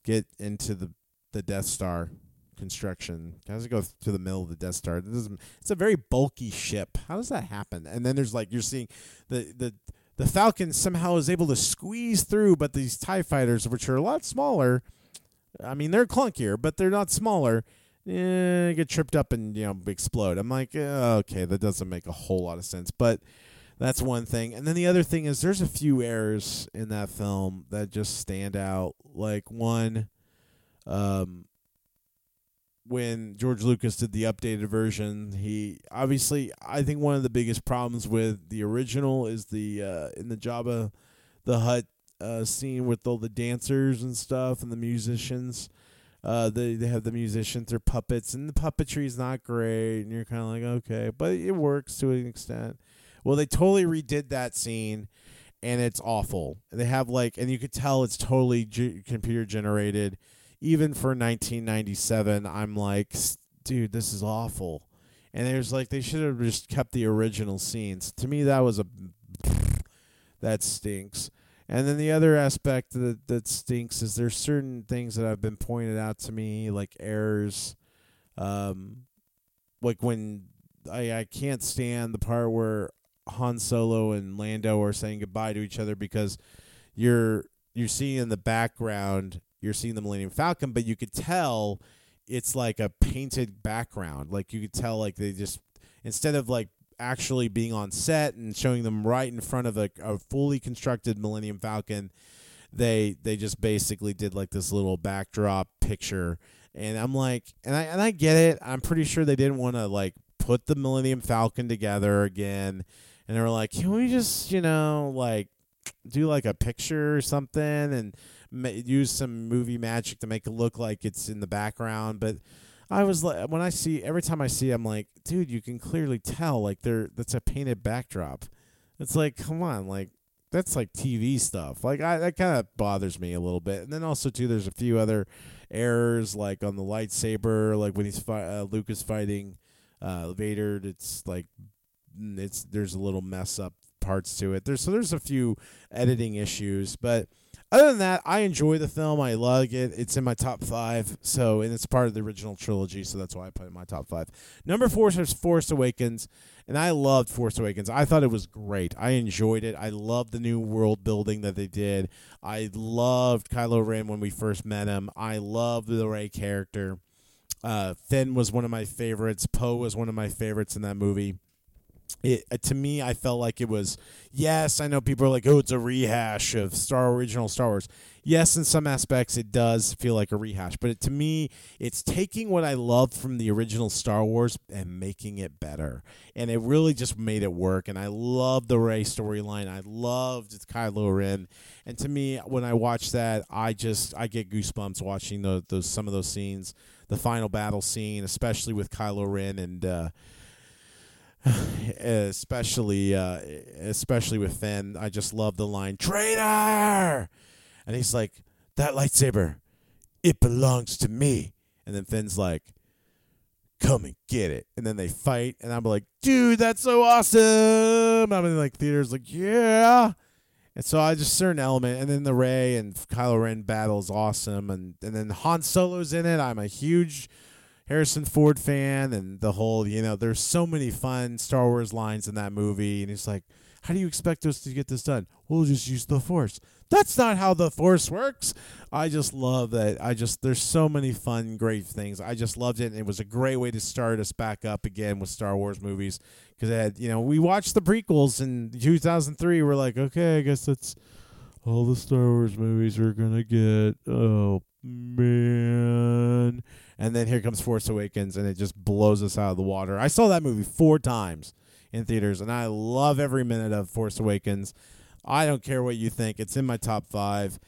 get into the the Death Star construction? How does it go to the middle of the Death Star? It it's a very bulky ship. How does that happen? And then there's like you're seeing the the the Falcon somehow is able to squeeze through, but these Tie fighters, which are a lot smaller, I mean they're clunkier, but they're not smaller eh, get tripped up and you know explode. I'm like, eh, okay, that doesn't make a whole lot of sense, but that's one thing. And then the other thing is there's a few errors in that film that just stand out. Like one, um, when George Lucas did the updated version, he obviously I think one of the biggest problems with the original is the uh, in the Jabba the Hutt uh, scene with all the dancers and stuff and the musicians uh, they they have the musicians, they're puppets, and the puppetry is not great, and you're kind of like, okay, but it works to an extent. Well, they totally redid that scene, and it's awful. They have like, and you could tell it's totally g- computer generated. Even for 1997, I'm like, dude, this is awful. And there's like, they should have just kept the original scenes. To me, that was a that stinks. And then the other aspect that that stinks is there's certain things that have been pointed out to me, like errors, um, like when I I can't stand the part where Han Solo and Lando are saying goodbye to each other because you're you're seeing in the background you're seeing the Millennium Falcon, but you could tell it's like a painted background. Like you could tell like they just instead of like actually being on set and showing them right in front of a, a fully constructed Millennium Falcon, they they just basically did like this little backdrop picture. And I'm like, and I and I get it. I'm pretty sure they didn't want to like put the Millennium Falcon together again. And they were like, can we just, you know, like do like a picture or something and ma- use some movie magic to make it look like it's in the background? But I was like, when I see every time I see, I'm like, dude, you can clearly tell like they're that's a painted backdrop. It's like, come on, like that's like TV stuff. Like I that kind of bothers me a little bit. And then also too, there's a few other errors like on the lightsaber, like when he's fi- uh, Luke is fighting uh, Vader. It's like it's there's a little mess up parts to it. There's so there's a few editing issues, but other than that, I enjoy the film. I love it. It's in my top five. So, and it's part of the original trilogy. So that's why I put it in my top five. Number four is Force Awakens, and I loved Force Awakens. I thought it was great. I enjoyed it. I loved the new world building that they did. I loved Kylo Ren when we first met him. I loved the Rey character. Uh, Finn was one of my favorites. Poe was one of my favorites in that movie. It uh, to me I felt like it was yes I know people are like oh it's a rehash of Star original Star Wars. Yes in some aspects it does feel like a rehash but it, to me it's taking what I loved from the original Star Wars and making it better and it really just made it work and I loved the Rey storyline. I loved Kylo Ren and to me when I watch that I just I get goosebumps watching those, those some of those scenes the final battle scene especially with Kylo Ren and uh, especially uh, especially with Finn. I just love the line "traitor," and he's like, "That lightsaber, it belongs to me." And then Finn's like, "Come and get it." And then they fight, and I'm like, "Dude, that's so awesome!" I'm in like theaters, like, "Yeah." And so I just certain element, and then the Rey and Kylo Ren battle is awesome, and and then Han Solo's in it. I'm a huge Harrison Ford fan and the whole, you know, there's so many fun Star Wars lines in that movie. And he's like, How do you expect us to get this done? We'll just use the Force. That's not how the Force works. I just love that. I just, there's so many fun, great things. I just loved it. And it was a great way to start us back up again with Star Wars movies. Because, had, you know, we watched the prequels in 2003. We're like, okay, I guess that's all the Star Wars movies we're going to get. Oh, man and then here comes Force Awakens, and it just blows us out of the water. I saw that movie four times in theaters, and I love every minute of Force Awakens. I don't care what you think; it's in my top five.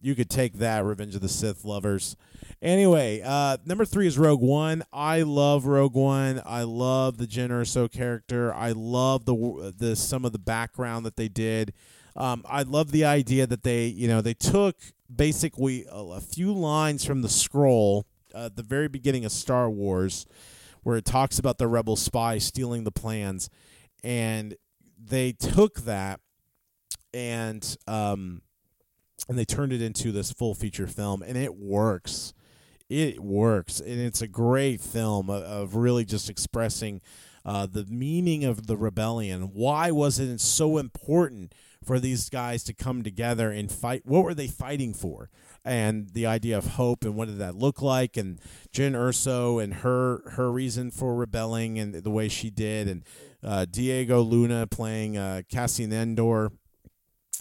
You could take that, Revenge of the Sith lovers. Anyway, uh, number three is Rogue One. I love Rogue One. I love the Jyn Erso character. I love the the some of the background that they did. Um, I love the idea that they, you know, they took basically a, a few lines from the scroll uh, the very beginning of Star Wars, where it talks about the rebel spy stealing the plans, and they took that and um, and they turned it into this full feature film, and it works. It works, and it's a great film of, of really just expressing uh, the meaning of the rebellion. Why was it so important for these guys to come together and fight? What were they fighting for? and the idea of hope and what did that look like and Jyn Erso and her her reason for rebelling and the way she did and uh, Diego Luna playing uh, Cassian Andor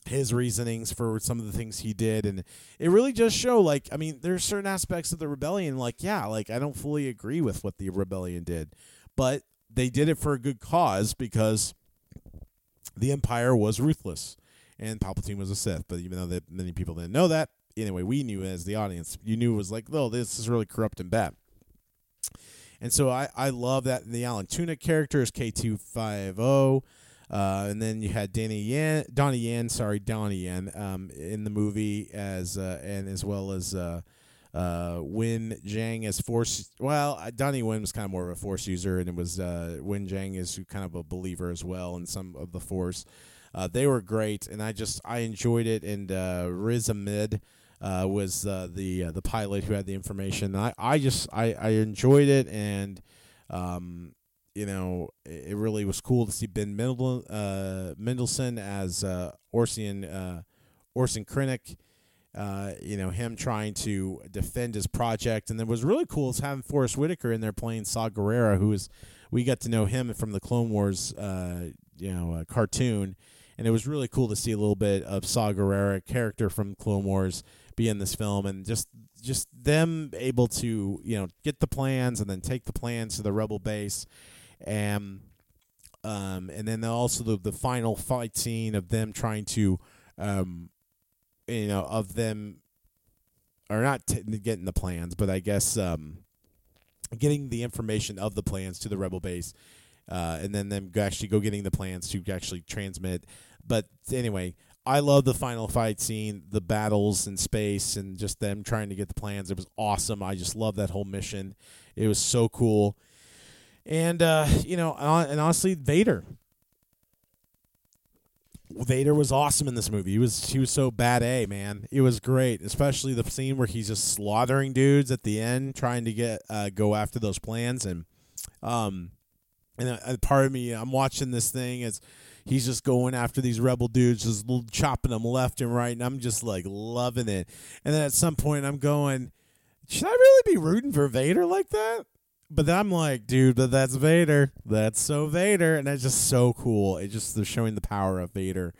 his reasonings for some of the things he did and it really just show like I mean there's certain aspects of the rebellion like yeah like I don't fully agree with what the rebellion did but they did it for a good cause because the empire was ruthless and Palpatine was a Sith but even though that many people didn't know that anyway, we knew as the audience, you knew it was like, oh, this is really corrupt and bad. And so I, I love that the Alan Tudyk character is K-2SO. Uh, and then you had Danny Yan, Donnie Yen, sorry, Donnie Yen, um, in the movie as uh, and as well as uh, uh, Wen Jiang as Force. Well, uh, Donnie Yen was kind of more of a Force user, and it was uh, Wen Jiang is kind of a believer as well in some of the Force. Uh, they were great, and I just I enjoyed it. And uh, Riz Ahmed uh, was uh, the uh, the pilot who had the information. I, I just I, I enjoyed it and um, you know it, it, really was cool to see Ben Mendel, uh, Mendelsohn as uh, Orson uh, Orson Krennic. You know him trying to defend his project, and then was really cool is having Forest Whitaker in there playing Saw Gerrera, who is we got to know him from the Clone Wars, you know, cartoon, and it was really cool to see a little bit of Saw Gerrera character from Clone Wars be in this film and just just them able to you know get the plans and then take the plans to the rebel base. And um and then also the the final fight scene of them trying to um you know of them or not t- getting the plans but i guess um getting the information of the plans to the rebel base uh, and then them actually go getting the plans to actually transmit but anyway I love the final fight scene, the battles in space, and just them trying to get the plans. It was awesome. I just love that whole mission. It was so cool. And uh, you know, and honestly, Vader. Vader was awesome in this movie. He was he was so bad a man. It was great, especially the scene where he's just slaughtering dudes at the end, trying to get uh, go after those plans. And um, and uh, part of me, I'm watching this thing as he's just going after these rebel dudes, just chopping them left and right, and I'm just like loving it. And then at some point, I'm going, should I really be rooting for Vader like that? But then I'm like, dude, but that's Vader. That's so Vader, and that's just so cool. It just they're showing the power of Vader.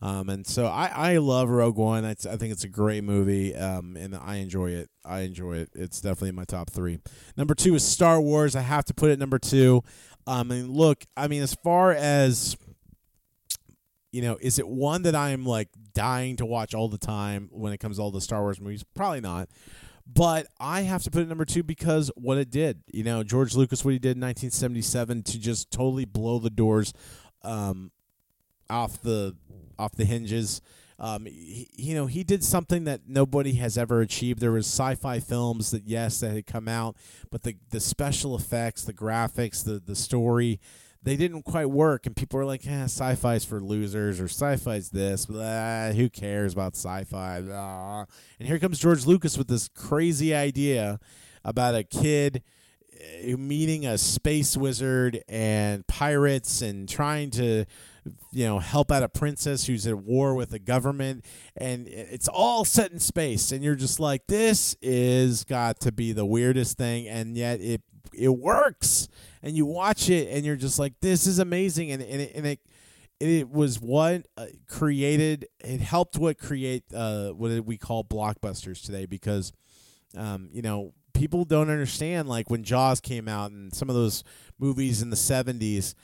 Um, and so I, I love Rogue One. It's, I think it's a great movie, um, and I enjoy it. I enjoy it. It's definitely in my top three. Number two is Star Wars. I have to put it number two. Um, and look, I mean, as far as you know, is it one that I'm like dying to watch all the time when it comes to all the Star Wars movies? Probably not. But I have to put it number two because what it did. You know, George Lucas, what he did in 1977 to just totally blow the doors um, off the off the hinges. Um, he, you know, he did something that nobody has ever achieved. There was sci-fi films that yes, that had come out, but the the special effects, the graphics, the the story, they didn't quite work. And people were like, "Yeah, sci-fi's for losers," or "Sci-fi's this." Blah, who cares about sci-fi? Blah. And here comes George Lucas with this crazy idea about a kid uh, meeting a space wizard and pirates and trying to you know help out a princess who's at war with the government and it's all set in space and you're just like this is got to be the weirdest thing and yet it it works and you watch it and you're just like this is amazing and, and, it, and it it was what uh, created it helped what create uh, what we call blockbusters today because um, you know people don't understand like when jaws came out and some of those movies in the 70s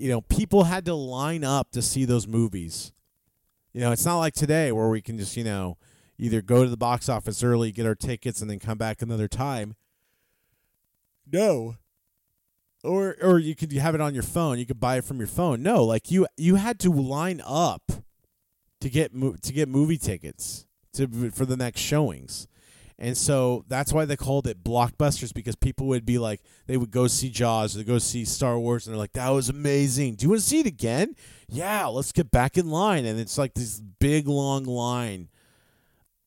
you know, people had to line up to see those movies. You know, it's not like today where we can just, you know, either go to the box office early, get our tickets, and then come back another time. No. Or or you could have it on your phone. You could buy it from your phone. No, like you you had to line up to get to get movie tickets to for the next showings. And so that's why they called it blockbusters because people would be like, they would go see Jaws, or they go see Star Wars, and they're like, that was amazing. Do you want to see it again? Yeah, let's get back in line. And it's like this big long line.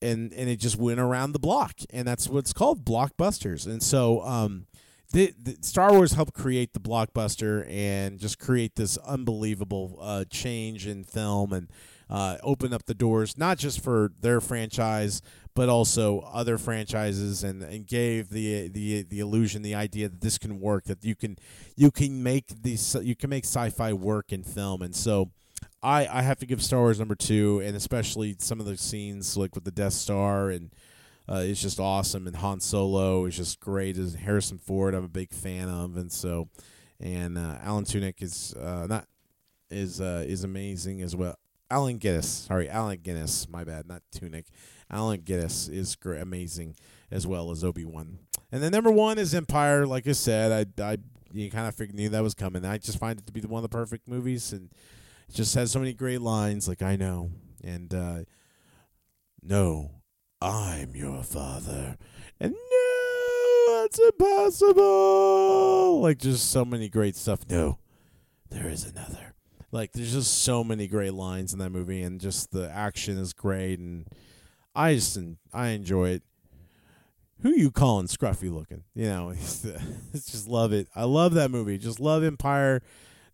And, and it just went around the block. And that's what's called blockbusters. And so um, the, the Star Wars helped create the blockbuster and just create this unbelievable uh, change in film and uh, open up the doors, not just for their franchise, but also other franchises and, and gave the the the illusion the idea that this can work that you can you can make these you can make sci-fi work in film. And so I I have to give Star Wars number 2 and especially some of the scenes like with the Death Star and uh, it's just awesome and Han Solo is just great as Harrison Ford I'm a big fan of and so and uh, Alan Tudyk is uh, not is uh, is amazing as well Alan Guinness sorry Alan Guinness my bad not Tunic Alan Guinness is great, amazing as well as Obi Wan. And then number one is Empire. Like I said, I, I you kind of knew that was coming. I just find it to be one of the perfect movies, and it just has so many great lines. Like I know, and uh, no, I'm your father, and no, that's impossible. Like just so many great stuff. No, there is another. Like there's just so many great lines in that movie, and just the action is great, and I just I enjoy it. Who you calling scruffy looking? You know, it's just love it. I love that movie. Just love Empire,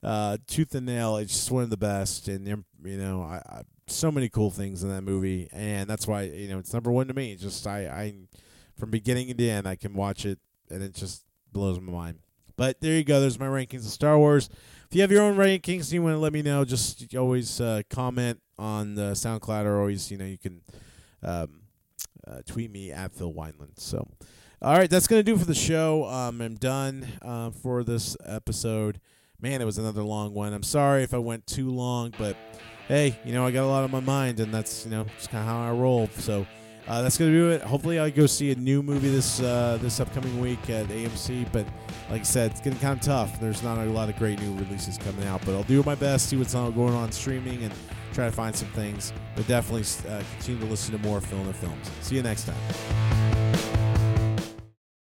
uh, Tooth and Nail. It's just one of the best, and you know, I, I so many cool things in that movie, and that's why you know it's number one to me. just I, I from beginning to end, I can watch it, and it just blows my mind. But there you go. There's my rankings of Star Wars. If you have your own rankings you want to let me know, just always uh, comment on the SoundCloud, or always you know you can um, uh, tweet me at Phil Wineland. So, all right, that's gonna do for the show. Um, I'm done uh, for this episode. Man, it was another long one. I'm sorry if I went too long, but hey, you know I got a lot on my mind, and that's you know just kind of how I roll. So. Uh, that's gonna do it. Hopefully, I go see a new movie this uh, this upcoming week at AMC. But like I said, it's getting kind of tough. There's not a lot of great new releases coming out, but I'll do my best. See what's going on streaming and try to find some things. But definitely uh, continue to listen to more Film and Films. See you next time.